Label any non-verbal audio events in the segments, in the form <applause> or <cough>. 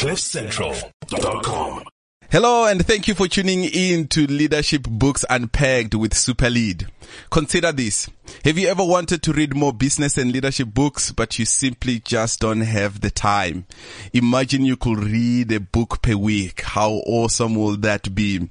CliffCentral.com. Hello and thank you for tuning in to Leadership Books Unpacked with Super Lead. Consider this. Have you ever wanted to read more business and leadership books, but you simply just don't have the time? Imagine you could read a book per week. How awesome will that be?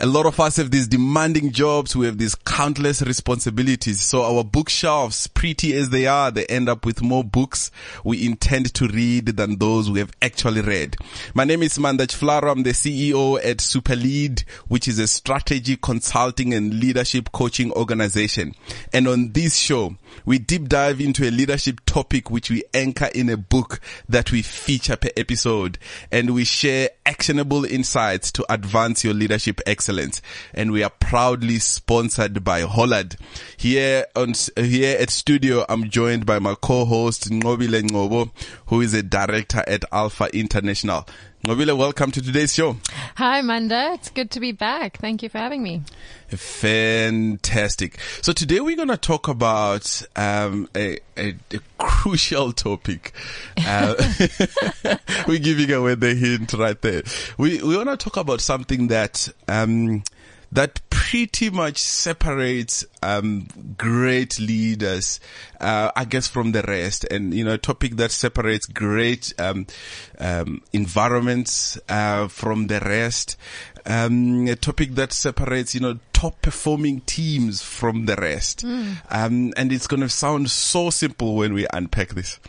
A lot of us have these demanding jobs. We have these countless responsibilities. So our bookshelves, pretty as they are, they end up with more books we intend to read than those we have actually read. My name is Maanda Tshifularo. I'm the CEO at Superlead, which is a strategy consulting and leadership coaching organization. And on this show, we deep dive into a leadership topic which we anchor in a book that we feature per episode and we share actionable insights to advance your leadership excellence. And we are proudly sponsored by Hollard. Here on, here at studio, I'm joined by my co-host Nqobile Ngcobo, who is a director at Alpha International. Nqobile, welcome to today's show. Hi, Maanda. It's good to be back. Thank you for having me. Fantastic. So today we're going to talk about um, a, a, a, crucial topic. Uh, <laughs> we're giving away the hint right there. We we want to talk about something that um, that pretty much separates um, great leaders, uh, I guess, from the rest, and you know, a topic that separates great um, um, environments uh, from the rest. Um, a topic that separates, you know, top performing teams from the rest. Mm. Um, and it's going to sound so simple when we unpack this.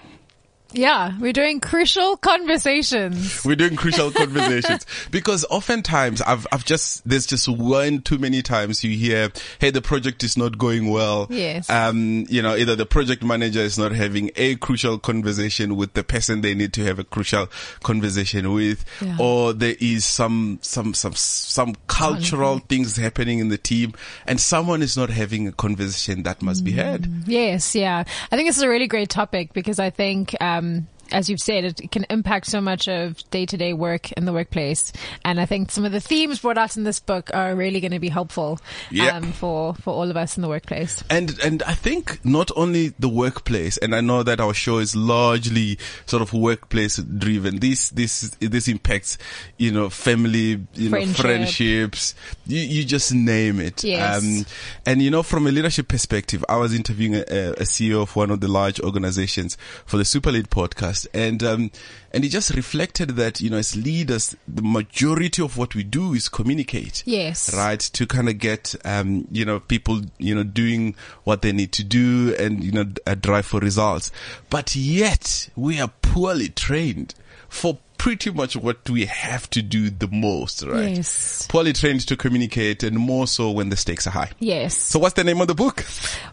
Yeah, we're doing crucial conversations. We're doing crucial <laughs> conversations because oftentimes I've, I've just, there's just one too many times you hear, Hey, the project is not going well. Yes. Um, you know, either the project manager is not having a crucial conversation with the person they need to have a crucial conversation with, yeah. or there is some, some, some, some cultural things happening in the team and someone is not having a conversation that must mm. be had. Yes. Yeah. I think this is a really great topic because I think, um, um, as you've said, it can impact so much of day to day work in the workplace. And I think some of the themes brought out in this book are really going to be helpful yeah. um, for, for all of us in the workplace. And, and I think not only the workplace, and I know that our show is largely sort of workplace driven. This, this, this impacts, you know, family, you Friendship. know, friendships. You, you just name it. Yes. Um, and you know, from a leadership perspective, I was interviewing a, a CEO of one of the large organizations for the Super Lead podcast and um, and he just reflected that you know as leaders, the majority of what we do is communicate. Yes, right? To kind of get um, you know people you know doing what they need to do and you know drive for results, but yet we are poorly trained for pretty much what we have to do the most, right? Yes. Poorly trained to communicate and more so when the stakes are high. Yes. So what's the name of the book?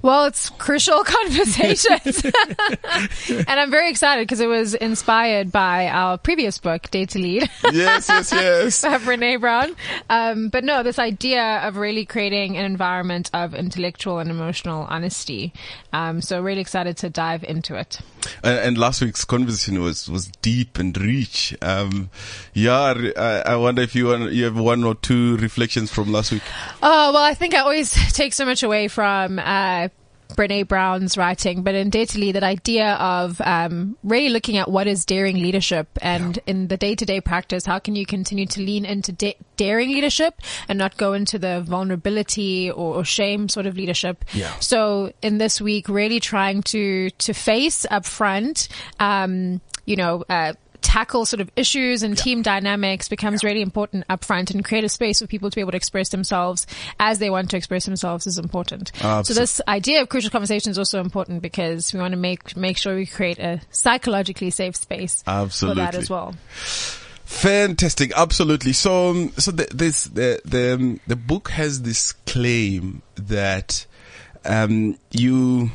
Well, it's Crucial <laughs> Conversations. <laughs> and I'm very excited because it was inspired by our previous book, Dare to Lead. <laughs> yes, yes, yes. by Brené Brown. Um, but no, this idea of really creating an environment of intellectual and emotional honesty. Um, so really excited to dive into it. And, and last week's conversation was, was deep and rich um, yeah, I, I, wonder if you want, you have one or two reflections from last week. Oh well, I think I always <laughs> take so much away from. Uh, Brené Brown's writing, but in Dare that idea of um, really looking at what is daring leadership and yeah. in the day to day practice, how can you continue to lean into da- daring leadership and not go into the vulnerability or, or shame sort of leadership. Yeah. So in this week, really trying to to face up front, um, you know, uh, tackle sort of issues and yeah. team dynamics becomes yeah. really important upfront and create a space for people to be able to express themselves as they want to express themselves is important. So this idea of crucial conversation is also important because we want to make, make sure we create a psychologically safe space Absolutely. for that as well. Fantastic, absolutely. So, um, so the, this the the um, the book has this claim that um, you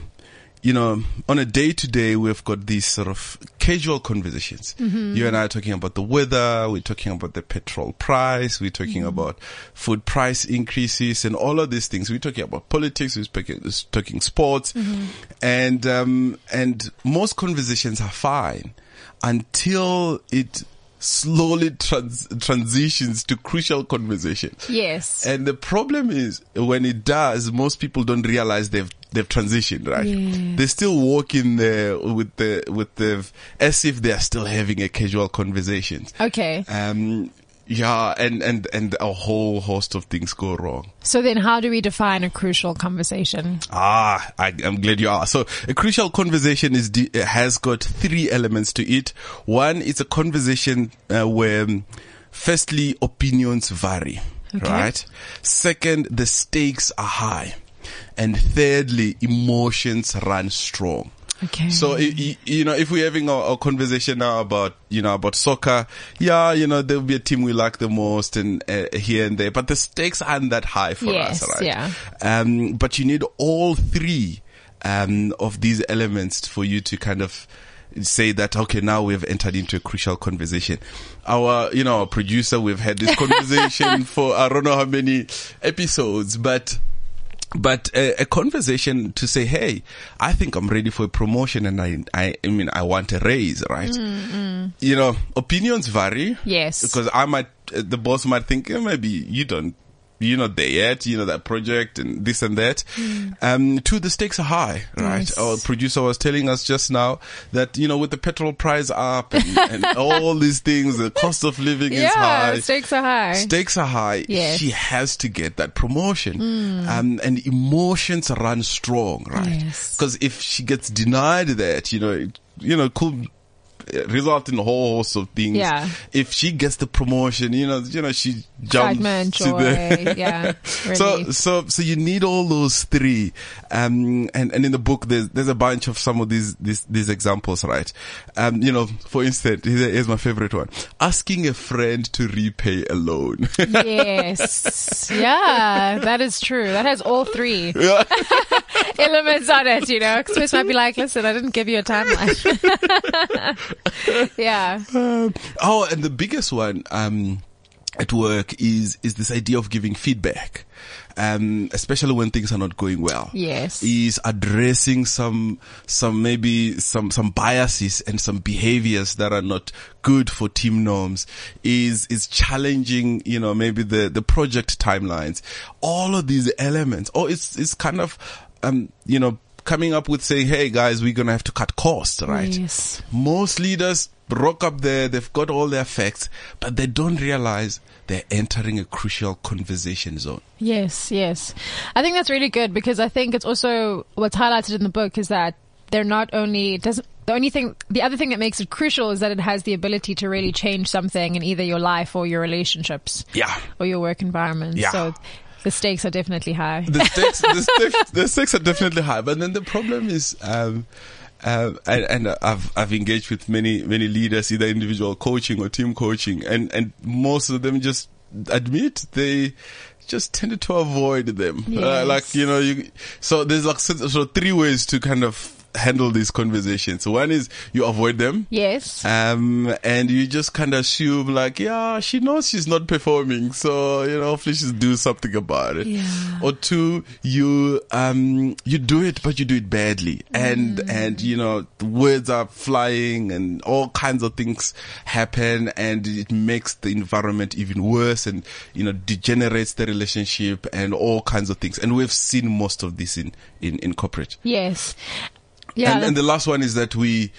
you know, on a day to day, we've got these sort of casual conversations. Mm-hmm. You and I are talking about the weather. We're talking about the petrol price. We're talking mm-hmm. about food price increases and all of these things. We're talking about politics. We're talking, sports mm-hmm. and, um, and most conversations are fine until it slowly trans- transitions to crucial conversation. Yes. And the problem is when it does, most people don't realize they've they've transitioned, right? Yes. They still walk in there with the with the as if they are still having a casual conversation. okay. Um, yeah, and and and a whole host of things go wrong. So then how do we define a crucial conversation? Ah, I, I'm glad you are. So a crucial conversation is de- has got three elements to it. One is a conversation uh, where, firstly, opinions vary, Okay. right? Second, the stakes are high, and thirdly, emotions run strong. Okay. So, you know, if we're having a, a conversation now about, you know, about soccer, yeah, you know, there'll be a team we like the most and uh, here and there, but the stakes aren't that high for Yes, us, right? yeah. Um, but you need all three, um, of these elements for you to kind of say that, okay, now we've entered into a crucial conversation. Our, you know, our producer, we've had this conversation <laughs> for I don't know how many episodes, but but a, a conversation to say, "Hey, I think I'm ready for a promotion, and I, I, I mean, I want a raise, right?" You know, opinions vary. Yes. because I might, uh, the boss might think, eh, maybe you don't, you're not there yet. You know that project and this and that. Um, two, the stakes are high, right? Yes. Our producer was telling us just now that you know, with the petrol price up and, and <laughs> all these things, the cost of living is high. stakes are high. Stakes are high. Yes. She has to get that promotion. Um, and emotions run strong, right? Yes. Because if she gets denied that, you know, it, you know, could result in a whole host of things. Yeah. If she gets the promotion, you know, you know, she jumps Excitement, to the <laughs> yeah, so so so you need all those three um and and in the book there's there's a bunch of some of these these these examples right um you know for instance here's my favorite one asking a friend to repay a loan yes. Yeah, that is true. That has all three <laughs> <laughs> elements on it, you know. Swiss might be like, listen, I didn't give you a timeline. <laughs> yeah. Um, oh, and the biggest one um, at work is is this idea of giving feedback, um, especially when things are not going well. Yes. is addressing some some maybe some some biases and some behaviors that are not good for team norms. Is is challenging you know maybe the the project timelines. All of these elements. Or it's it's kind of um you know coming up with saying, hey guys, we're gonna have to cut costs, right? Yes. Most leaders rock up there, they've got all their facts, but they don't realize they're entering a crucial conversation zone. Yes, yes. I think that's really good because I think it's also what's highlighted in the book is that they're not only it doesn't the only thing the other thing that makes it crucial is that it has the ability to really change something in either your life or your relationships Yeah. or your work environment. Yeah. So the stakes are definitely high. the <laughs> stakes, the stakes, the stakes are definitely high. But then the problem is, um, um, and, and I've I've engaged with many many leaders, either individual coaching or team coaching, and and most of them just admit they just tended to avoid them. Uh, like you know, you so there's like so three ways to kind of handle these conversations. One is you avoid them. yes. Um, and you just kind of assume like, yeah, she knows she's not performing. So, you know, hopefully she'll do something about it. Yeah. Or two, you, um, you do it, but you do it badly. And, and, you know, words are flying and all kinds of things happen and it makes the environment even worse and, you know, degenerates the relationship and all kinds of things. And we've seen most of this in, in, in corporate. yes. Yeah. And, and the last one is that we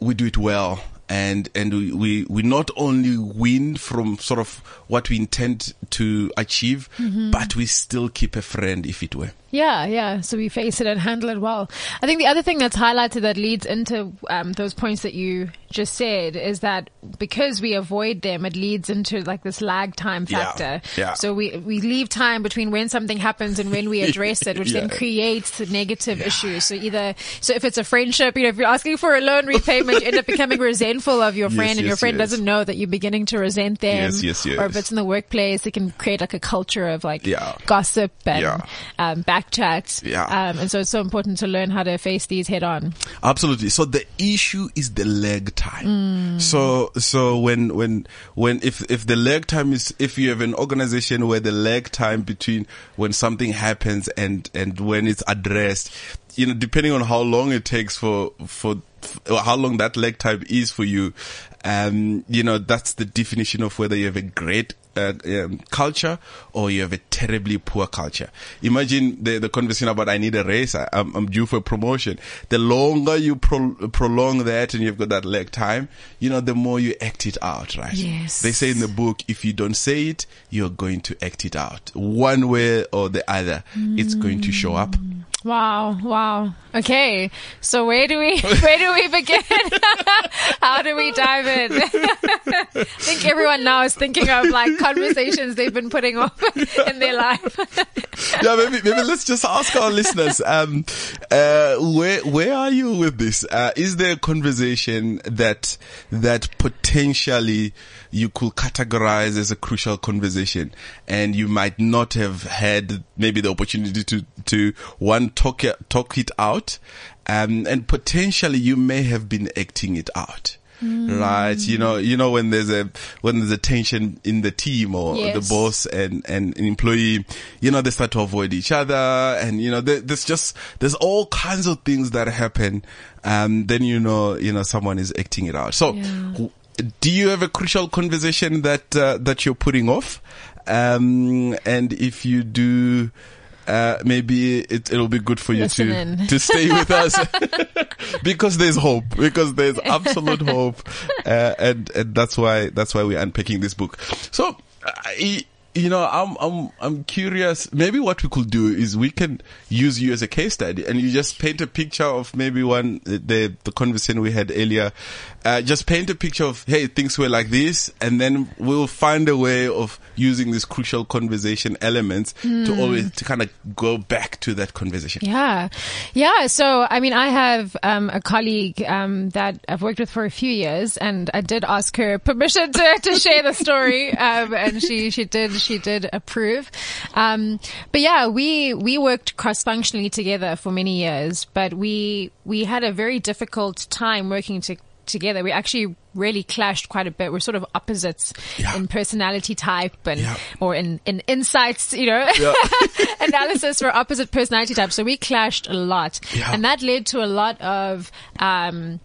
we do it well, and and we, we we not only win from sort of what we intend to achieve, mm-hmm. but we still keep a friend if it were. Yeah, yeah. So we face it and handle it well. I think the other thing that's highlighted that leads into um, those points that you just said is that because we avoid them, it leads into like this lag time factor. yeah. So we we leave time between when something happens and when we <laughs> address it, which then creates the negative issues. So either so if it's a friendship, you know, if you're asking for a loan repayment, you end up becoming <laughs> resentful of your Yes, friend, and your yes, friend yes. doesn't know that you're beginning to resent them. Yes, yes, yes. Or if it's in the workplace, it can create like a culture of like Yeah. gossip and Yeah. um, back chat. Yeah. Um, and so it's so important to learn how to face these head on. Absolutely. So the issue is the lag time. So so when when when if if the lag time is if you have an organization where the lag time between when something happens and and when it's addressed, you know, depending on how long it takes for for how long that lag time is for you, um, you know, that's the definition of whether you have a great uh, um, culture or you have a terribly poor culture. Imagine the, the conversation about I need a raise, I, am I'm due for promotion. The longer you pro- prolong that and you've got that lag time, you know, the more you act it out, right? Yes. They say in the book, if you don't say it, you're going to act it out. One way or the other, mm. it's going to show up. Wow, wow. Okay. So where do we <laughs> where do we begin? <laughs> How do we dive in? <laughs> I think everyone now is thinking of like conversations they've been putting off in their life. yeah, maybe maybe let's just ask our listeners, um, uh, where where are you with this? Uh, is there a conversation that that potentially you could categorize as a crucial conversation and you might not have had maybe the opportunity to to one talk it, talk it out, um, and potentially you may have been acting it out. Mm. Right, you know, you know when there's a when there's a tension in the team or yes. the boss and and an employee, you know they start to avoid each other, and you know there, there's just there's all kinds of things that happen. Um, then you know you know someone is acting it out. So, yeah. Do you have a crucial conversation that uh, that you're putting off? Um, and if you do, uh, maybe it, will be good for you Listen to, in. to stay with us <laughs> <laughs> because there's hope, because there's absolute hope. <laughs> Uh, and, and that's why, that's why we're unpacking this book. So, I, you know, I'm, I'm, I'm curious. Maybe what we could do is we can use you as a case study and you just paint a picture of maybe one, the, the conversation we had earlier. Uh, just paint a picture of, hey, things were like this. And then we'll find a way of using these crucial conversation elements mm. to hmm. always, to kind of go back to that conversation. Yeah. Yeah. So, I mean, I have, um, a colleague, um, that I've worked with for a few years and I did ask her permission to, to share the story. Um, and she, she did she did approve. Um, but yeah, we we worked cross functionally together for many years, but we we had a very difficult time working to, together. We actually really clashed quite a bit. We're sort of opposites yeah. in personality type and yeah. or in, in insights, you know, yeah. <laughs> analysis for opposite personality types. So we clashed a lot, and that led to a lot of um,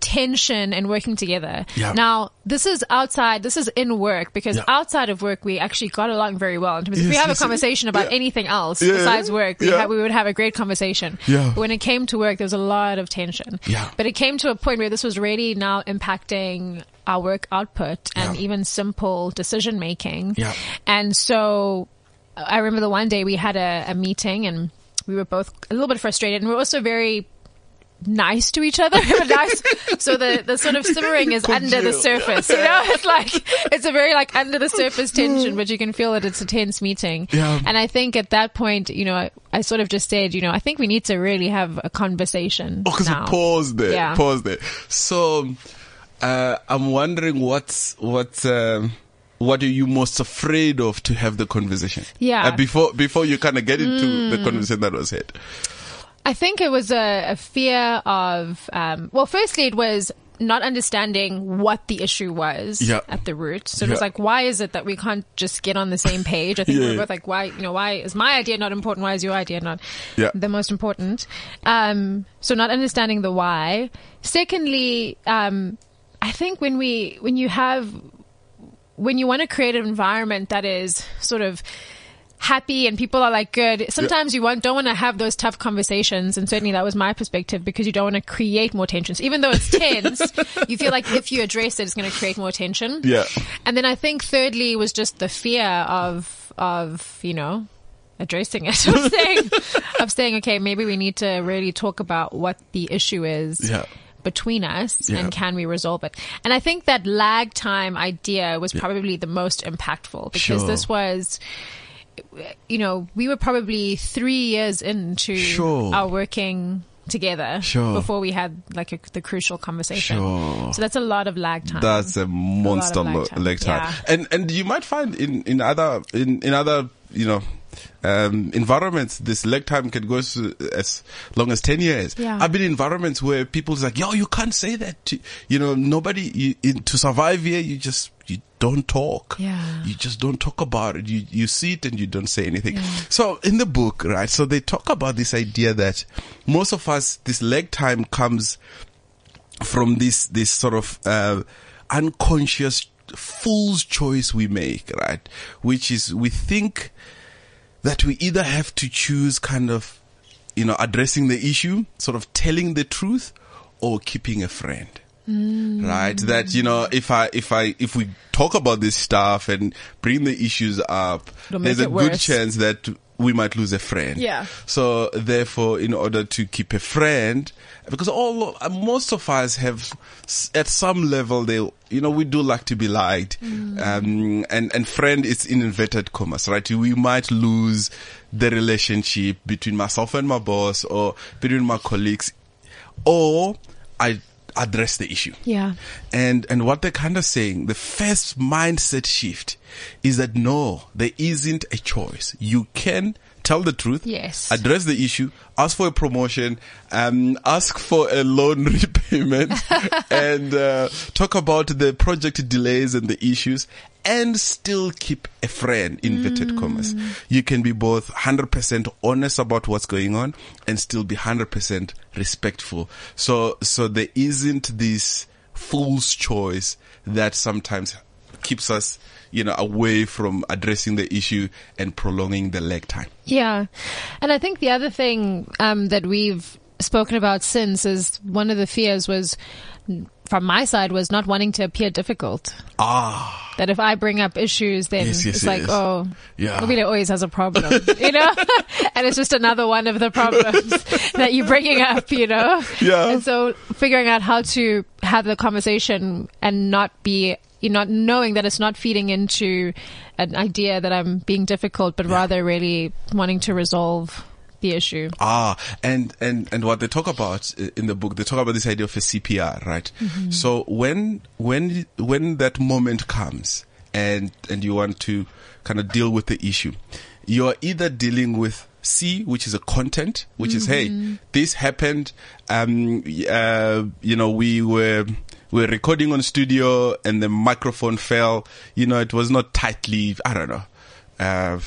tension and working together. Yeah. Now, this is outside, this is in work because yeah. outside of work, we actually got along very well. In terms yes, if we have yes, a conversation yes. about anything else besides work, we, ha- we, would have a great conversation. Yeah. But when it came to work, there was a lot of tension. Yeah. But it came to a point where this was really now impacting our work output and even simple decision making. Yeah. And so I remember the one day we had a, a meeting and we were both a little bit frustrated and we are also very nice to each other. <laughs> nice. So the, the sort of simmering is under the surface. You know, it's like, it's a very like under the surface tension, but you can feel that it's a tense meeting. Yeah. And I think at that point, you know, I, I sort of just said, you know, I think we need to really have a conversation. Oh, cause now. pause there. Yeah. Pause there. So, uh, I'm wondering what's, what's, um, what are you most afraid of to have the conversation? Yeah. Uh, before, before you kind of get into mm. the conversation that was had. I think it was a, a fear of, um, well, firstly, it was not understanding what the issue was yeah. at the root. So it was like, why is it that we can't just get on the same page? I think yeah. we are both like, why, you know, why is my idea not important? Why is your idea not the most important? Um, so not understanding the why. Secondly, um, I think when we, when you have, when you want to create an environment that is sort of, happy and people are like good. Sometimes yeah. you want, don't want to have those tough conversations. And certainly that was my perspective because you don't want to create more tensions. Even though it's <laughs> tense, you feel like if you address it, it's going to create more tension. Yeah. And then I think thirdly was just the fear of, of, you know, addressing it. <laughs> of saying, of saying, okay, maybe we need to really talk about what the issue is. Yeah between us yeah. and can we resolve it? And I think that lag time idea was yeah. probably the most impactful because sure. this was you know, we were probably three years into sure. our working together sure. before we had like a, the crucial conversation. Sure. So that's a lot of lag time. That's a monster a lag time. Lag time. Yeah. And and you might find in in other in in other you know um, environments, this lag time can go as long as 10 years. Yeah. I've been in environments where people's like, yo, you can't say that. To, you know, nobody, you, in, to survive here, you just, you don't talk. Yeah. You just don't talk about it. You, you see it and you don't say anything. Yeah. So in the book, right, so they talk about this idea that most of us, this lag time comes from this, this sort of, uh, unconscious fool's choice we make, right? Which is we think that we either have to choose kind of, you know, addressing the issue, sort of telling the truth or keeping a friend. Right? That, you know, if I, if I, if we talk about this stuff and bring the issues up, It'll there's a good worse. chance that we might lose a friend. Yeah. So therefore, in order to keep a friend, because all most of us have, at some level, they you know we do like to be liked, um, and and friend is in inverted commas, right? We might lose the relationship between myself and my boss, or between my colleagues, or I address the issue. Yeah. And and what they're kind of saying, the first mindset shift is that no, there isn't a choice. You can tell the truth, Yes. address the issue, ask for a promotion, um, ask for a loan <laughs> repayment, <laughs> and uh, talk about the project delays and the issues, and still keep a friend. Inverted commas. You can be both hundred percent honest about what's going on and still be hundred percent respectful. So so there isn't this fool's choice that sometimes keeps us, you know, away from addressing the issue and prolonging the lag time. Yeah. And I think the other thing um, that we've spoken about since is one of the fears was from my side was not wanting to appear difficult. Ah, That if I bring up issues, then Yes, yes, it's like, oh, Yeah. Nqobile always has a problem, <laughs> you know? <laughs> and it's just another one of the problems <laughs> that you're bringing up, you know? Yeah. And so figuring out how to have the conversation and not be, you not knowing that it's not feeding into an idea that I'm being difficult, but rather really wanting to resolve the issue. Ah, and, and, and what they talk about in the book, they talk about this idea of a CPR, right? So when, when, when that moment comes and, and you want to kind of deal with the issue, you're either dealing with C, which is a content, which is, hey, this happened, um, uh, you know, we were, we were recording on studio and the microphone fell, you know, it was not tightly, I don't know, uh,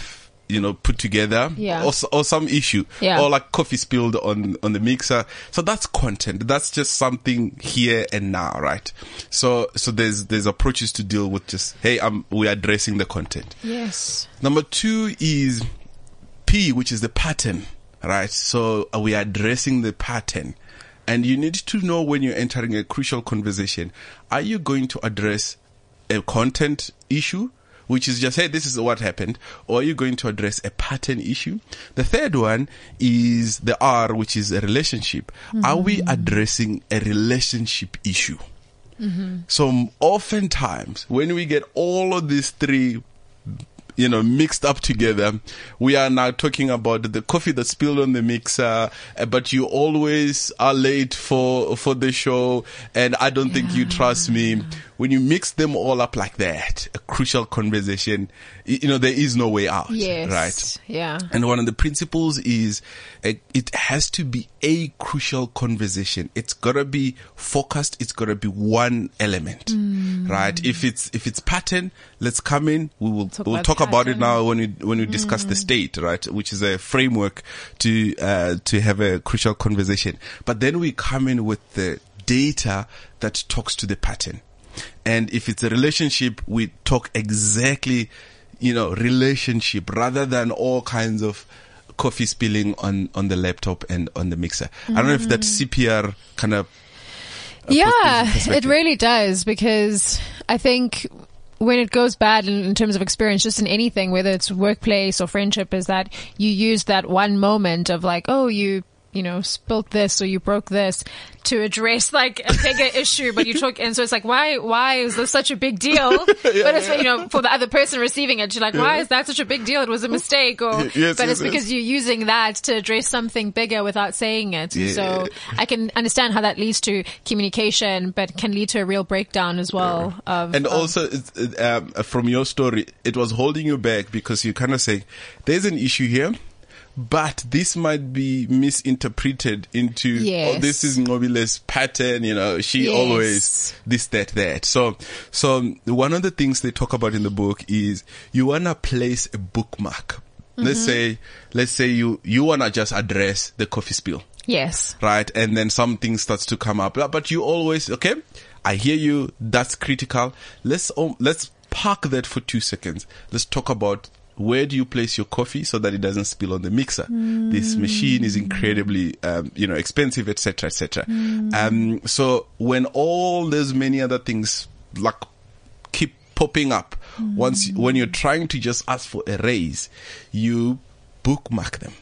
you know, put together Yeah. or, or some issue Yeah. or like coffee spilled on on the mixer so that's content that's just something here and now right so so there's there's approaches to deal with just hey um we're addressing the content Yes. number two is p which is the pattern right so we are addressing the pattern and you need to know when you're entering a crucial conversation are you going to address a content issue which is just, hey, this is what happened, or are you going to address a pattern issue? The third one is the R, which is a relationship. Are we addressing a relationship issue? So m- oftentimes when we get all of these three you know, mixed up together. We are now talking about the coffee that spilled on the mixer, uh, but you always are late for, for the show and I don't think you trust me. When you mix them all up like that, a crucial conversation, you know, there is no way out. Yes. Right. Yeah. And one of the principles is uh, it has to be a crucial conversation. It's gotta be focused. It's gotta be one element, right? If it's if it's pattern, let's come in. We will Talk we'll about talk about it now when we when we discuss the state, right? Which is a framework to uh, to have a crucial conversation. But then we come in with the data that talks to the pattern. And if it's a relationship, we talk exactly, you know, relationship rather than all kinds of coffee spilling on, on the laptop and on the mixer. I don't know if that CPR kind of Yeah, it really does because I think when it goes bad in, in terms of experience, just in anything, whether it's workplace or friendship, is that you use that one moment of like, oh, you, you know, spilt this or you broke this to address like a bigger <laughs> issue, but you took, and so it's like, why, why is this such a big deal? <laughs> but it's, you know, for the other person receiving it, you're like, why is that such a big deal? It was a mistake or, yes, but yes, it's because yes. you're using that to address something bigger without saying it. Yeah. So I can understand how that leads to communication, but can lead to a real breakdown as well. Of And of- also, um, from your story, it was holding you back because you kind of say, there's an issue here, but this might be misinterpreted into, oh, this is Nqobile's pattern, you know, she Yes. always this, that, that. So, so one of the things they talk about in the book is you want to place a bookmark. Let's Mm-hmm. say, let's say you, you want to just address the coffee spill. Yes. right? And then something starts to come up, but you always, okay, I hear you. That's critical. Let's, um, let's park that for two seconds. Let's talk about where do you place your coffee so that it doesn't spill on the mixer? This mm. machine is incredibly, um, you know, expensive, etc., etc. Mm. Um, so when all those many other things like keep popping up, mm. once when you're trying to just ask for a raise, you bookmark them,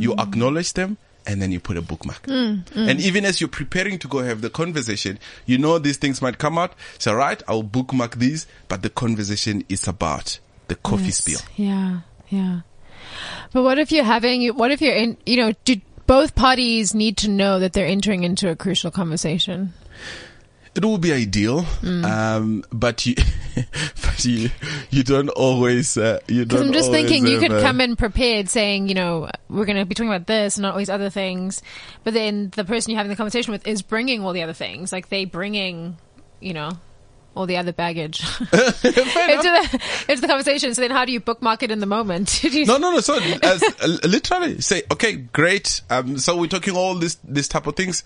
you acknowledge them, and then you put a bookmark. And even as you're preparing to go have the conversation, you know these things might come out. So, right, I'll bookmark these, but the conversation is about the coffee Yes. spill. Yeah, yeah. But what if you're having, what if you're in, you know, do both parties need to know that they're entering into a crucial conversation? It will be ideal, Mm. um, but you, <laughs> but you, you don't always, uh, you don't. I'm just always thinking you could come in prepared saying, you know, we're going to be talking about this and not all these other things. But then the person you're having the conversation with is bringing all the other things. Like they bringing, you know, all the other baggage <laughs> <laughs> into, the, into the conversation. So then how do you bookmark it in the moment? <laughs> No, no, no. So, as, uh, literally say, okay, great. Um, so we're talking all this, this type of things.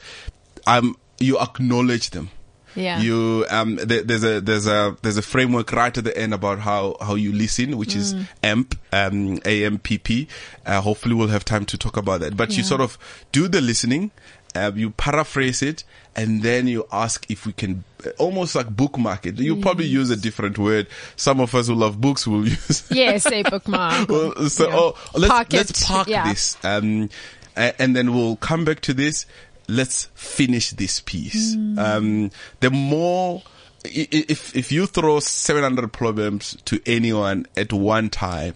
Um, you acknowledge them. Yeah. You, um, there, there's a, there's a, there's a framework right at the end about how, how you listen, which is Mm. AMP, um, AMPP. Uh, hopefully we'll have time to talk about that. But you sort of do the listening, uh, you paraphrase it, and then you ask if we can almost like bookmark it. You probably use a different word. Some of us who love books will <laughs> use yeah, say bookmark. <laughs> well, so know, oh, let's park let's park Yeah. this, um, and then we'll come back to this. Let's finish this piece. Hmm. Um, the more. If if you throw 700 problems to anyone at one time,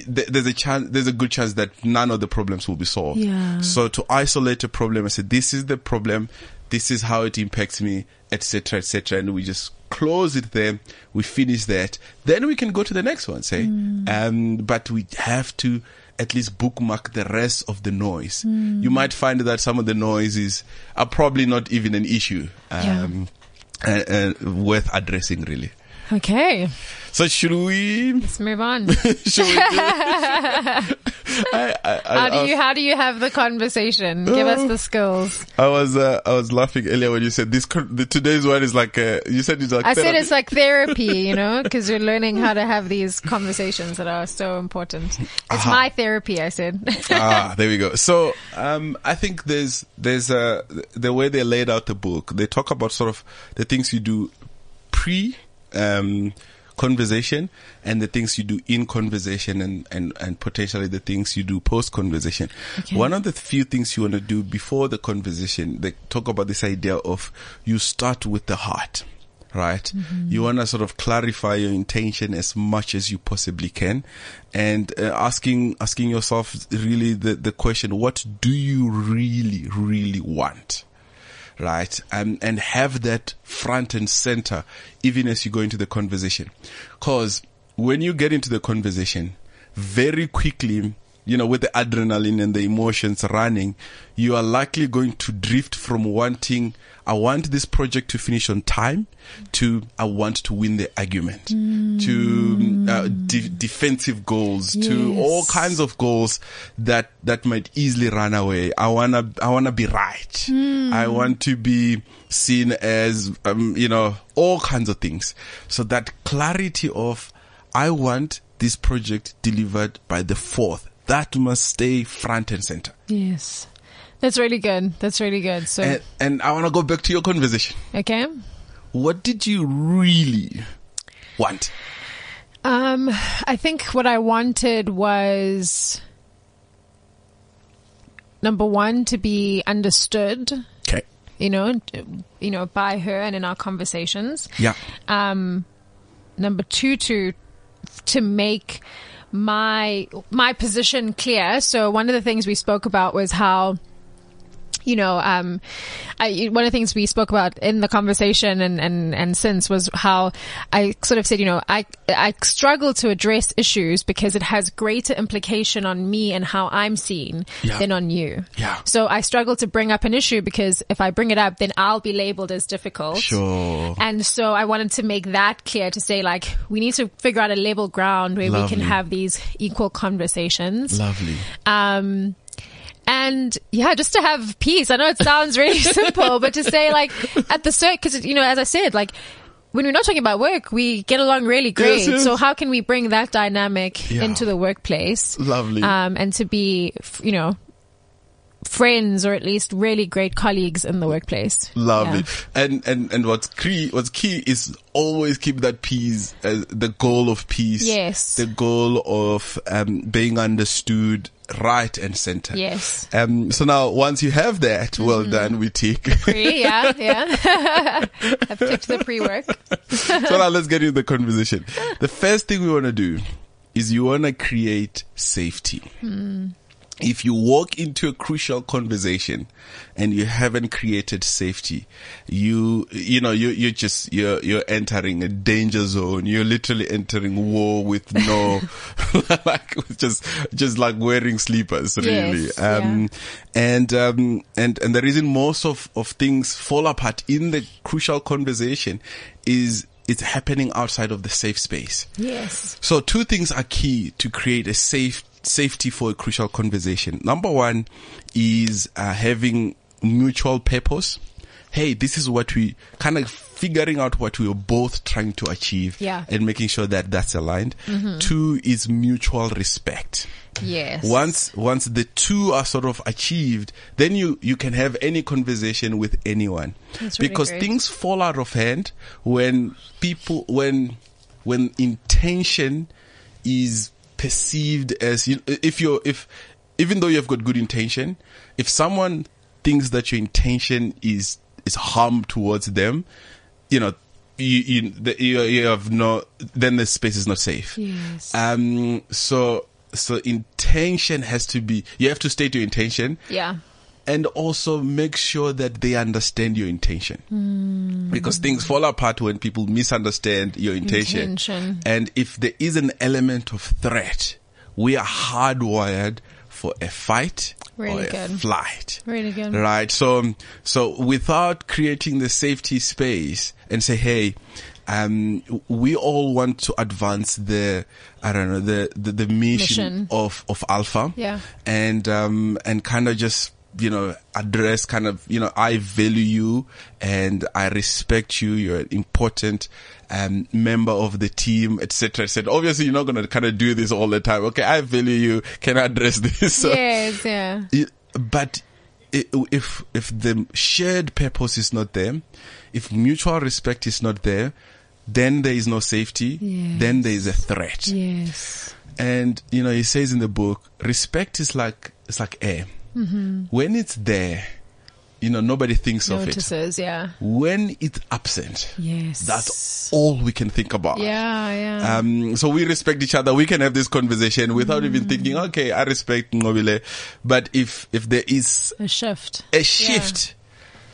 there's a chance, there's a good chance that none of the problems will be solved. Yeah. So to isolate a problem and say, this is the problem, this is how it impacts me, etc., etc., and we just close it there. We finish that. Then we can go to the next one. Say, um, but we have to at least bookmark the rest of the noise. You might find that some of the noises are probably not even an issue. Um, uh, uh, worth addressing really. Okay, So should we? let's move on. <laughs> Should we do <laughs> I, I, I, How do you how do you have the conversation? Give us the skills. I was uh, I was laughing earlier when you said this. The, today's one is like uh, you said it's like I said it's like therapy, you know, because you're learning how to have these conversations that are so important. It's my therapy, I said. <laughs> ah, there we go. So, um, I think there's, there's, uh, the way they laid out the book, they talk about sort of the things you do pre, um, conversation and the things you do in conversation and, and, and potentially the things you do post conversation. Okay. One of the few things you want to do before the conversation, they talk about this idea of you start with the heart. Right? You want to sort of clarify your intention as much as you possibly can and uh, asking, asking yourself really the, the question, what do you really, really want? Right? Um, and have that front and center even as you go into the conversation. Cause when you get into the conversation, very quickly, you know, with the adrenaline and the emotions running, you are likely going to drift from wanting, I want this project to finish on time to I want to win the argument to uh, de- defensive goals to all kinds of goals that that might easily run away. I wanna I wanna be right. I want to be seen as um, you know all kinds of things. So that clarity of I want this project delivered by the fourth. That must stay front and center. yes. That's really good. That's really good. So, And, and I want to go back to your conversation. okay. What did you really want? Um, I think what I wanted was number one to be understood, Okay. you know, you know, by her and in our conversations. Yeah. um, number two to to make my my position clear. So one of the things we spoke about was how you know, um, I, one of the things we spoke about in the conversation and, and, and since was how I sort of said, you know, I, I struggle to address issues because it has greater implication on me and how I'm seen Yeah. than on you. Yeah. So I struggle to bring up an issue because if I bring it up, then I'll be labeled as difficult. Sure. And so I wanted to make that clear to say like, we need to figure out a level ground where we can have these equal conversations. Lovely. Um, and yeah, just to have peace. I know it sounds really <laughs> simple, but to say like at the cert, cause you know, as I said, like when we're not talking about work, we get along really great. Yes, yes. So how can we bring that dynamic Yeah. into the workplace? Lovely. Um, and to be, you know, friends or at least really great colleagues in the workplace. Lovely. Yeah. And, and, and what's key, what's key is always keep that peace, uh, the goal of peace. Yes. The goal of, um, being understood right and center. Yes. Um, so now once you have that, well done, we take. Pre, yeah, <laughs> yeah. <laughs> I've ticked the pre-work. <laughs> so now let's get into the conversation. The first thing we want to do is you want to create safety. If you walk into a crucial conversation and you haven't created safety, you, you know, you, you're just, you're, you're entering a danger zone. You're literally entering war with no, <laughs> like, just, just like wearing sleepers, really. Yes, um, and, um, and, and the reason most of, of things fall apart in the crucial conversation is it's happening outside of the safe space. Yes. So two things are key to create a safe safety for a crucial conversation. Number one is uh, having mutual purpose. Hey, this is what we kind of figuring out what we are both trying to achieve Yeah. and making sure that that's aligned. Two is mutual respect. Yes. Once, once the two are sort of achieved, then you, you can have any conversation with anyone. That's because things fall out of hand when people, when, when intention is perceived as, you, if you're, if, even though you've got good intention, if someone thinks that your intention is, is harm towards them, you know, you, you, the, you, you have no, then the space is not safe. Yes. Um, so, so intention has to be, you have to state your intention yeah. And also make sure that they understand your intention. Because things fall apart when people misunderstand your intention. Intention. And if there is an element of threat, we are hardwired for a fight Really or a flight. Really good. Right. So, so without creating the safety space and say, hey, um, we all want to advance the, I don't know, the, the, the mission, Mission. of, of Alpha. Yeah. And, um, and kind of just, you know, address kind of, you know, I value you and I respect you. You're an important, um, member of the team, etc., etc. Obviously, you're not going to kind of do this all the time. Okay. I value you. Can I address <laughs> this? So- yes. Yeah. it- but if if the shared purpose is not there, if mutual respect is not there, then there is no safety. Then there is a threat. Yes. And you know, he says in the book, respect is like it's like air. Mm-hmm. When it's there, you know, nobody thinks of it. Notices. Yeah. When it's absent, Yes. that's all we can think about. Yeah. Yeah. Um, so we respect each other. We can have this conversation without Mm. even thinking, okay, I respect Nqobile. But if, if there is a shift. a shift,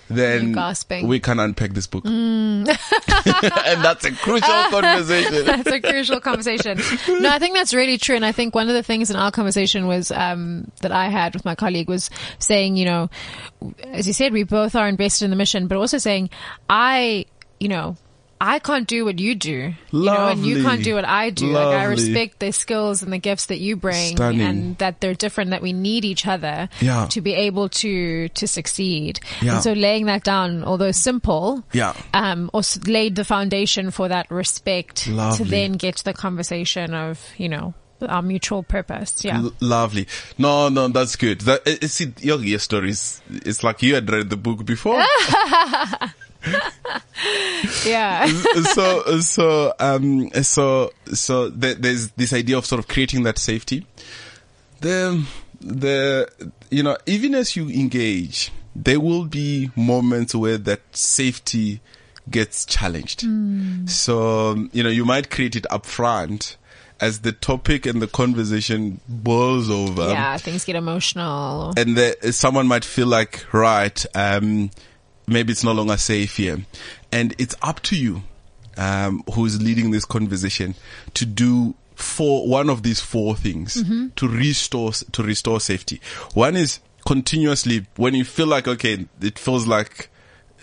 then. Mm. we can unpack this book. <laughs> and that's a crucial <laughs> conversation. that's a crucial conversation. No, I think that's really true. And I think one of the things in our conversation was, um, that I had with my colleague was saying, you know, as you said, we both are invested in the mission, but also saying, I, you know, I can't do what you do, you know, and you can't do what I do. Like I respect the skills and the gifts that you bring Stunning. and that they're different, that we need each other Yeah. to be able to, to succeed. Yeah. And so laying that down, although simple, Yeah. um, also laid the foundation for that respect Lovely. to then get to the conversation of, you know, our mutual purpose. Yeah. L- lovely. No, no, that's good. That, it, it, see, your, your stories, it's like you had read the book before. <laughs> <laughs> Yeah. <laughs> so so um so so there, there's this idea of sort of creating that safety the the you know even as you engage there will be moments where that safety gets challenged so um, you know you might create it up front as the topic and the conversation boils over yeah. Things get emotional. and the, someone might feel like, right, um, maybe it's no longer safe here. And it's up to you, um, who's leading this conversation to do four, one of these four things to restore, to restore safety. One is continuously when you feel like, okay, it feels like,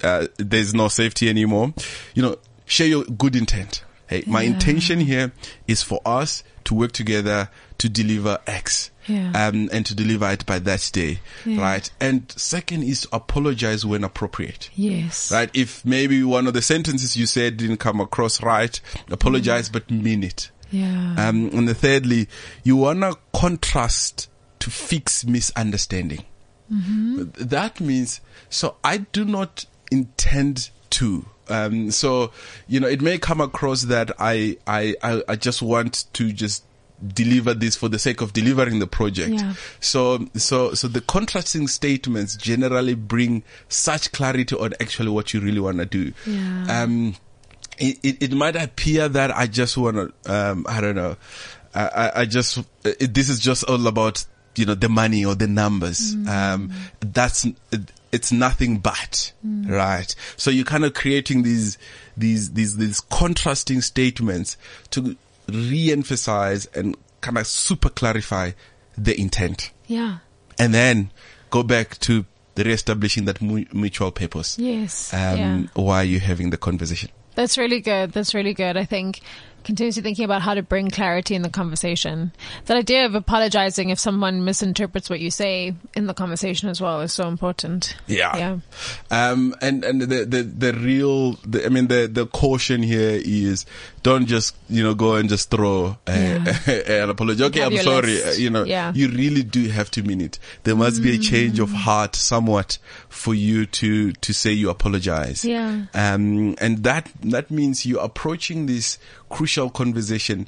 uh, there's no safety anymore, you know, share your good intent. Hey, my intention here is for us to work together to deliver X. Yeah. Um, and to deliver it by that day. Yeah. Right. And second is to apologize when appropriate. Yes. Right. If maybe one of the sentences you said didn't come across right, apologize, but mean it. Yeah. Um, and the thirdly, you wanna contrast to fix misunderstanding. That means, so I do not intend to. Um, so, you know, it may come across that I, I, I, I just want to just deliver this for the sake of delivering the project. Yeah. So, so, so the contrasting statements generally bring such clarity on actually what you really want to do. Yeah. Um, it, it, it might appear that I just want to, um, I don't know, I, I, just, it, this is just all about, you know, the money or the numbers. Um, that's, it's nothing but, right? So you're kind of creating these, these, these, these contrasting statements to re-emphasize and kind of super clarify the intent. yeah. And then go back to the re-establishing that mu- mutual purpose. Yes. Um, yeah. why you're having the conversation. That's really good. That's really good. I think continuously thinking about how to bring clarity in the conversation. That idea of apologizing if someone misinterprets what you say in the conversation as well is so important. Yeah. Yeah. Um, and, and the, the, the real, the, I mean, the, the caution here is don't just, you know, go and just throw uh, <laughs> an apology. Okay, Have I'm sorry. Uh, you know, Yeah. you really do have to mean it. There must be a change of heart somewhat for you to, to say you apologize. Yeah. Um, and that, that means you're approaching this crucial conversation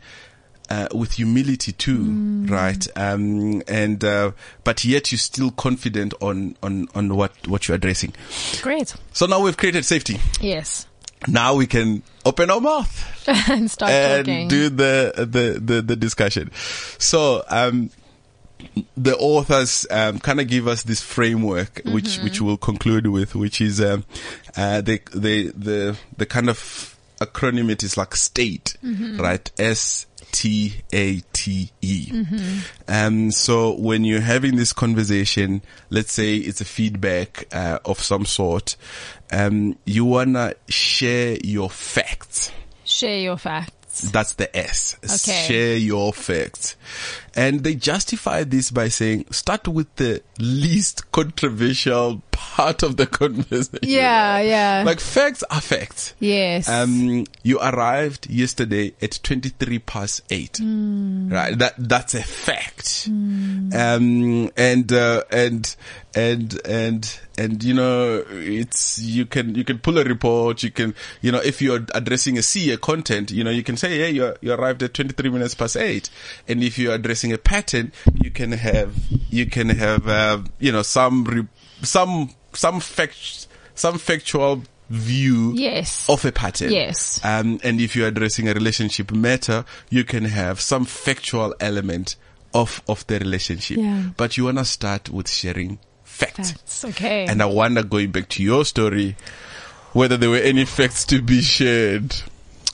uh, with humility too, Mm. right? Um, and uh, but yet you're still confident on on on what what you're addressing. Great. So now we've created safety. Yes. Now we can open our mouth <laughs> and start and talking. do the, the the the discussion. So um, the authors um, kind of give us this framework, which which we'll conclude with, which is um, uh, the the the the kind of acronym it is like state, right? S T A T E. Um, so when you're having this conversation, let's say it's a feedback uh, of some sort, um, you wanna share your facts. Share your facts. That's the S. Okay. Share your facts. And they justify this by saying, start with the least controversial part of the <laughs> conversation. Yeah, yeah. Like facts are facts. yes. Um, you arrived yesterday at 23 past 8. Hmm. Right. That, that's a fact. Um, and, uh, and, and, and, and, you know, it's, you can, you can pull a report. You can, you know, if you're addressing a C, a content, you know, you can say, yeah, you you arrived at 23 minutes past 8. And if you're addressing a pattern, you can have, you can have, uh, you know, some, re- some, some fact, some factual view yes. of a pattern. Yes. Um, and if you're addressing a relationship matter, you can have some factual element of, of the relationship. Yeah. But you want to start with sharing facts. Facts. Okay. And I wonder, going back to your story, whether there were any facts to be shared.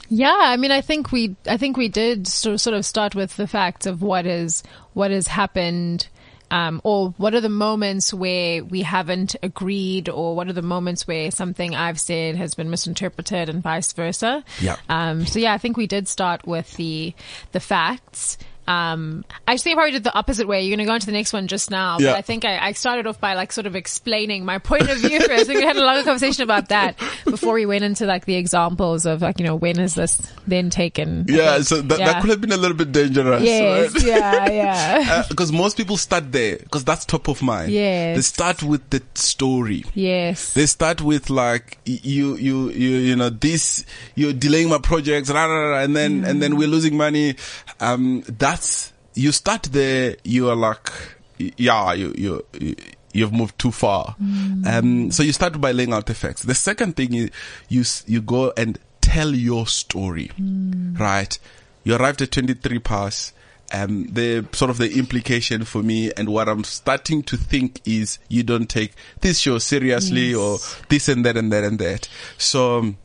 Yeah, I mean, I think we, I think we did sort of start with the facts of what is, what has happened, um, or what are the moments where we haven't agreed, or what are the moments where something I've said has been misinterpreted, and vice versa. Yeah. Um, so yeah, I think we did start with the the facts. Um, I think I probably did the opposite way. You're going to go into the next one just now, Yeah. but I think I, I started off by like sort of explaining my point of view first. I think we had a longer conversation about that before we went into like the examples of like, you know, when is this then taken? Yeah, so that, Yeah. that could have been a little bit dangerous. Yes, right? yeah, yeah. <laughs> Because most people start there, because that's top of mind. Yes. They start with the story. yes. They start with like you, you, you, you know, this, you're delaying my projects, rah, rah, rah, and then, and then we're losing money. Um, that's, you start there, you are like, yeah, you, you, you you've moved too far. Um, so you start by laying out the facts. The second thing is you, you go and tell your story, right? You arrived at 23 past. Um, the sort of the implication for me and what I'm starting to think is you don't take this show seriously Yes. or this and that and that and that. So, um,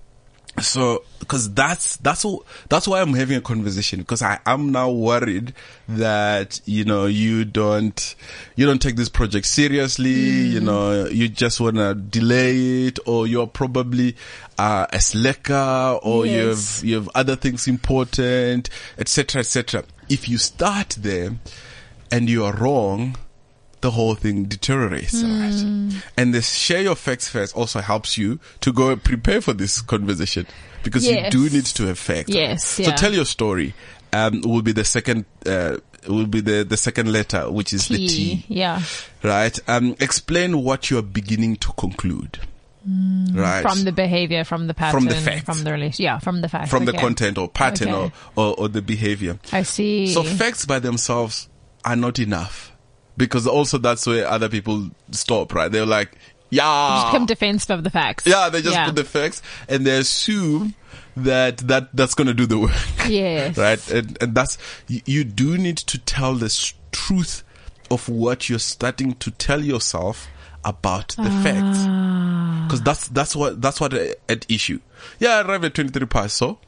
so because that's that's all that's why I'm having a conversation because I am now worried that you know you don't you don't take this project seriously you know you just want to delay it or you're probably uh, a slacker or Yes. you have you have other things important etc etc if you start there and you are wrong the whole thing deteriorates, right? And the share your facts first also helps you to go and prepare for this conversation because Yes. you do need to have facts. Yes, So yeah. tell your story. Um, will be the second, uh, will be the, the second letter, which is the T, Yeah. right? Um, explain what you're beginning to conclude. right. From the behavior, from the pattern, From the fact, from the relation. Yeah, from the facts. from the content or pattern Okay. or, or, or the behavior. I see. So facts by themselves are not enough because also that's where other people stop, right? They're like, yeah, Just become defensive of the facts. yeah, they just Yeah. put the facts and they assume that that that's going to do the work, Yes. <laughs> right? And, and that's you, you do need to tell the truth of what you're starting to tell yourself about the facts, Ah. because that's that's what that's what uh, at issue. Yeah, I arrived at 23 past, so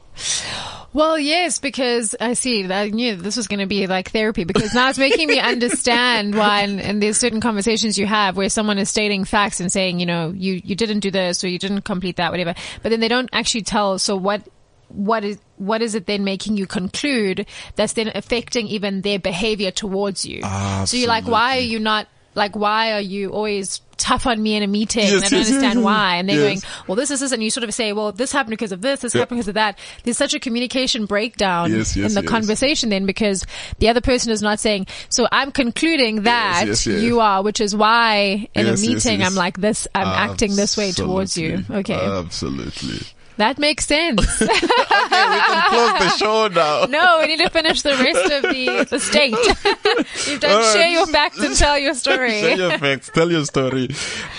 Well, yes, because I see I knew this was going to be like therapy because now it's making me <laughs> understand why, and, and there's certain conversations you have where someone is stating facts and saying, you know, you, you didn't do this or you didn't complete that, whatever, but then they don't actually tell. So what, what is, what is it then making you conclude that's then affecting even their behavior towards you? Ah, so you're like, why are you not, like, why are you always tough on me in a meeting? Yes, and I don't yes, understand yes, why. And they're going, well, this is this, and you sort of say, well, this happened because of this, this Yeah. happened because of that. There's such a communication breakdown in the conversation then because the other person is not saying, so I'm concluding that you are, which is why in a meeting. I'm like this, I'm acting this way towards you. Okay. absolutely. That makes sense. <laughs> okay, we can close the show now. <laughs> no, we need to finish the rest of the, the state. <laughs> You've done right. share your facts and tell your story. Share your facts. Tell your story.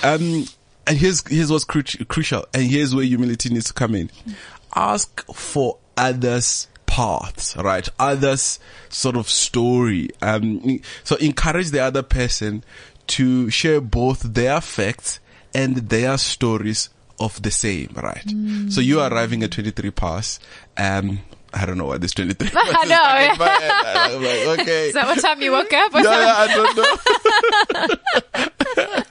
Um, and here's here's what's cru- crucial, and here's where humility needs to come in. Ask for others' paths, right? Others' sort of story. Um, so encourage the other person to share both their facts and their stories of the same, right? So you are arriving at 23 pass. Um, I don't know why this 23 pass <laughs> I know. stuck in my head. I'm like, <laughs> okay. Is that what time you woke up? Or <laughs> Yeah, something? yeah, I don't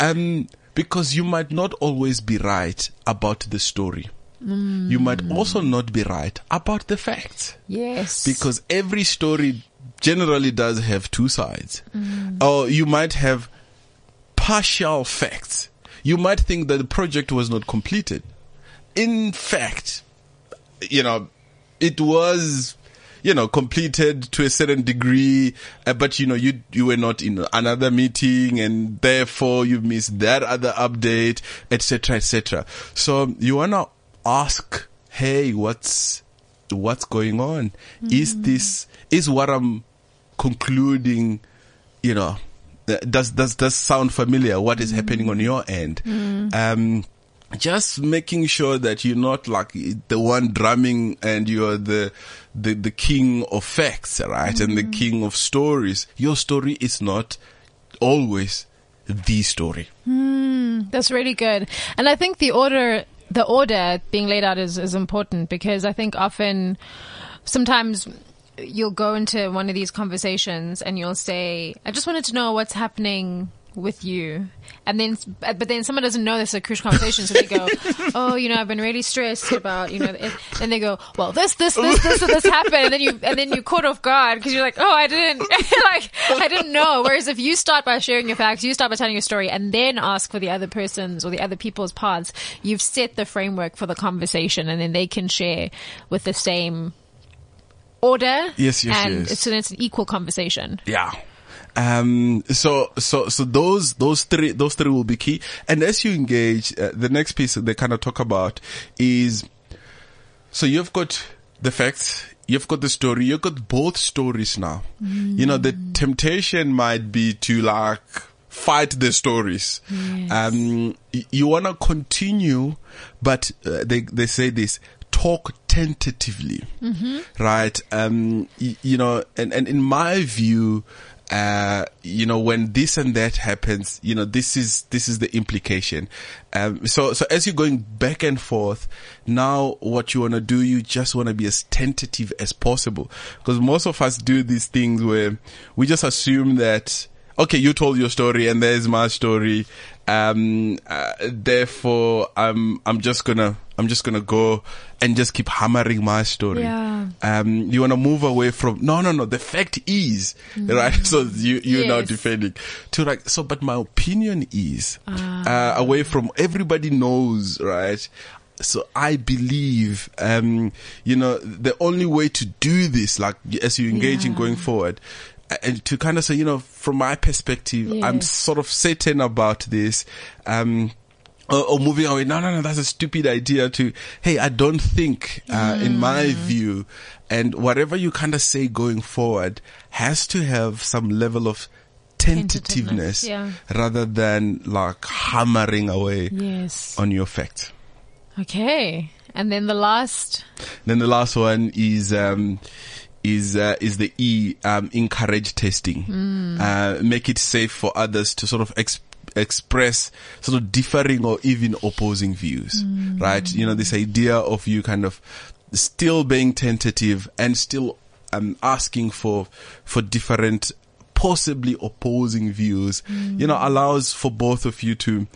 know. um, because you might not always be right about the story. You might also not be right about the facts. Yes. Because every story generally does have two sides. Or you might have partial facts. You might think that the project was not completed. In fact, you know, it was, you know, completed to a certain degree, uh, but you know, you, you were not in another meeting and therefore you missed that other update, etc., etc. So you wanna ask, hey, what's, what's going on? Is this, is what I'm concluding, you know, Uh, does, does, does sound familiar? What is happening on mm. your end? Mm. Um, just making sure that you're not like the one drumming and you're the the, the king of facts, right? And the mm. king of stories. Your story is not always the story. Hmm, that's really good. And I think the order, the order being laid out is, is important because I think often, sometimes you'll go into one of these conversations and you'll say, I just wanted to know what's happening with you. And then, but then someone doesn't know this is a crucial conversation. So they go, <laughs> Oh, you know, I've been really stressed about, you know, and they go, well, this, this, this, this, and this <laughs> happened. And then you, and then you caught off guard because you're like, Oh, I didn't, <laughs> like, I didn't know. Whereas if you start by sharing your facts, you start by telling your story and then ask for the other person's or the other people's parts, you've set the framework for the conversation and then they can share with the same order. Yes, yes, and yes. it's, it's an equal conversation. Yeah. Um, so, so, so those, those three, those three will be key. And as you engage, uh, the next piece they kind of talk about is, so you've got the facts, you've got the story, you've got both stories now. You know, the temptation might be to like fight the stories. Um, y- you want to continue, but uh, they, they say this, talk tentatively, right? Um, y- you know, and, and in my view, uh, you know, when this and that happens, you know, this is, this is the implication. Um, so, so as you're going back and forth, now what you want to do, you just want to be as tentative as possible. Because most of us do these things where we just assume that, okay, you told your story and there's my story. Um, uh, therefore, I'm, I'm just gonna, I'm just gonna go and just keep hammering my story. Yeah. Um, you want to move away from, no, no, no, the fact is, right? <laughs> So you, you're now defending to like, so, but my opinion is, uh, away from everybody knows, right? So I believe, um, you know, the only way to do this, like as you engage in going forward, and to kind of say, you know, from my perspective, I'm sort of certain about this. Um, or, or moving away. No, no, no, that's a stupid idea to, hey, I don't think, uh, in my view, and whatever you kind of say going forward has to have some level of tentativeness, Tentativeness, yeah. rather than like hammering away Yes. on your facts. Okay. And then the last. Then the last one is um, is uh, is the E um, encourage testing. Uh, make it safe for others to sort of express sort of differing or even opposing views. Right? You know this idea of you kind of still being tentative and still um, asking for for different possibly opposing views you know allows for both of you to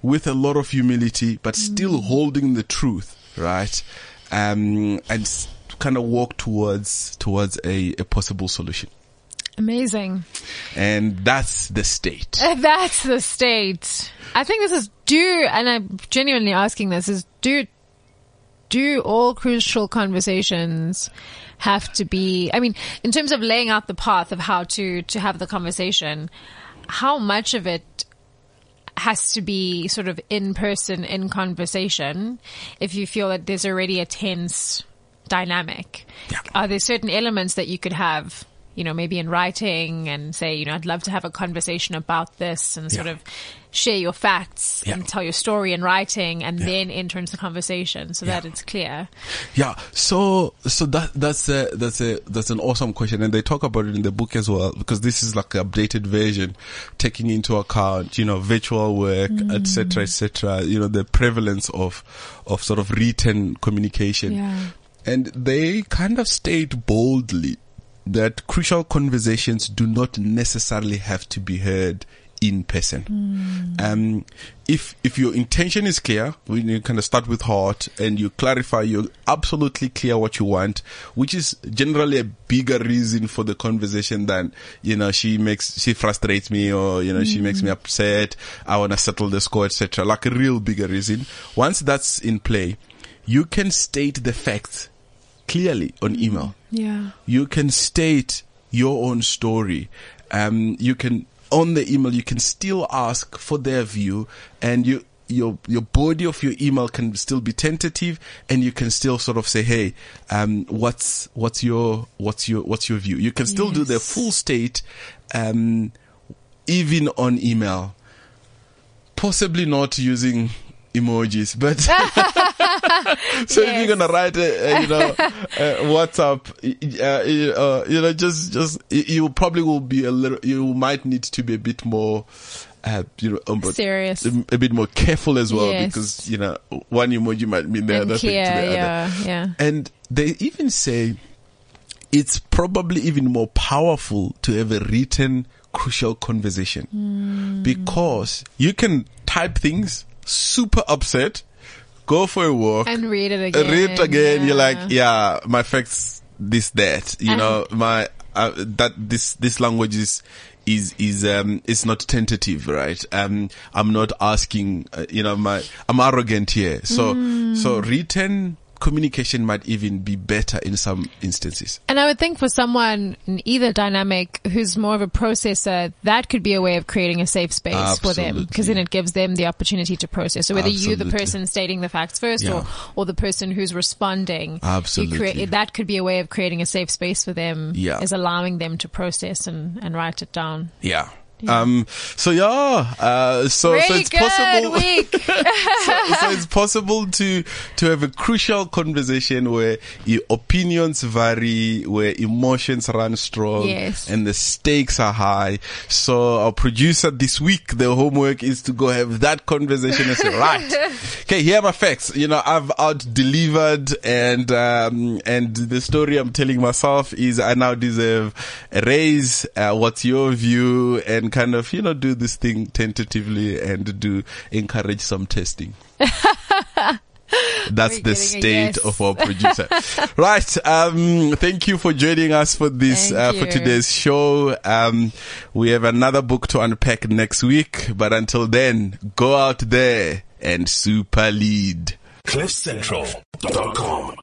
with a lot of humility but still holding the truth right um and kind of walk towards towards a, a possible solution Amazing. and that's the state <laughs> That's the state. I think this is do, and I'm genuinely asking this is do, do all crucial conversations have to be, I mean, in terms of laying out the path of how to, to have the conversation, how much of it has to be sort of in person, in conversation, if you feel that there's already a tense dynamic? Yeah. Are there certain elements that you could have, you know, maybe in writing and say, you know, I'd love to have a conversation about this and sort Yeah. of share your facts Yeah. and tell your story in writing and Yeah. then enter into the conversation so that it's clear. Yeah. So, so that, that's a, that's a, that's an awesome question. And they talk about it in the book as well, because this is like an updated version, taking into account, you know, virtual work, et mm. cetera, et cetera, you know, the prevalence of, of sort of written communication. And they kind of state boldly that crucial conversations do not necessarily have to be heard in person. Hmm. Um, if, if your intention is clear, when you kind of start with heart and you clarify, you're absolutely clear what you want, which is generally a bigger reason for the conversation than, you know, she makes, she frustrates me or, you know, she makes me hmm. upset. I want to settle the score, etc. Like a real bigger reason. Once that's in play, you can state the facts clearly on hmm. email Yeah. you can state your own story. Um, you can, on the email, you can still ask for their view and you, your, your body of your email can still be tentative and you can still sort of say, Hey, um, what's, what's your, what's your, what's your view? You can still do the full state, um, even on email. Possibly not using emojis, but <laughs> so if you're gonna write a, a you know WhatsApp, uh, you- uh, you know, just just you- probably will be a little. You might need to be a bit more. Uh, you know, um, Serious. a, a bit more careful as well Yes. because you know one emoji might mean the And other thing to the other. yeah, yeah. And they even say it's probably even more powerful to have a written crucial conversation Hmm. because you can type things super upset, go for a walk, And read it again. read it again. You're like, yeah. yeah, my facts, this, that, you And- know, my, uh, that this, this language is, is, is, um, it's not tentative, right? Um, I'm not asking, uh, you know, my, I'm arrogant here. So, Hmm. so written communication might even be better in some instances. And I would think for someone in either dynamic who's more of a processor, that could be a way of creating a safe space for them because then it gives them the opportunity to process. So whether you, the person stating the facts first or, Yeah. or the person who's responding, you Absolutely. create, that could be a way of creating a safe space for them Yeah. is allowing them to process and, and write it down. Yeah. Um, so yeah, uh, so, really so it's possible. week. <laughs> so, so it's possible to to have a crucial conversation where your opinions vary, where emotions run strong, Yes. and the stakes are high. So our producer this week, the homework is to go have that conversation and say, <laughs> right, okay, here are my facts. You know, I've out delivered, and um, and the story I'm telling myself is I now deserve a raise. Uh, what's your view? And kind of you know do this thing tentatively and do encourage some testing. <laughs> That's We're the state yes. of our producer. <laughs> right. Um, thank you for joining us for this, Thank uh, for you. today's show. Um, we have another book to unpack next week, but until then, go out there and super lead. CliffCentral.com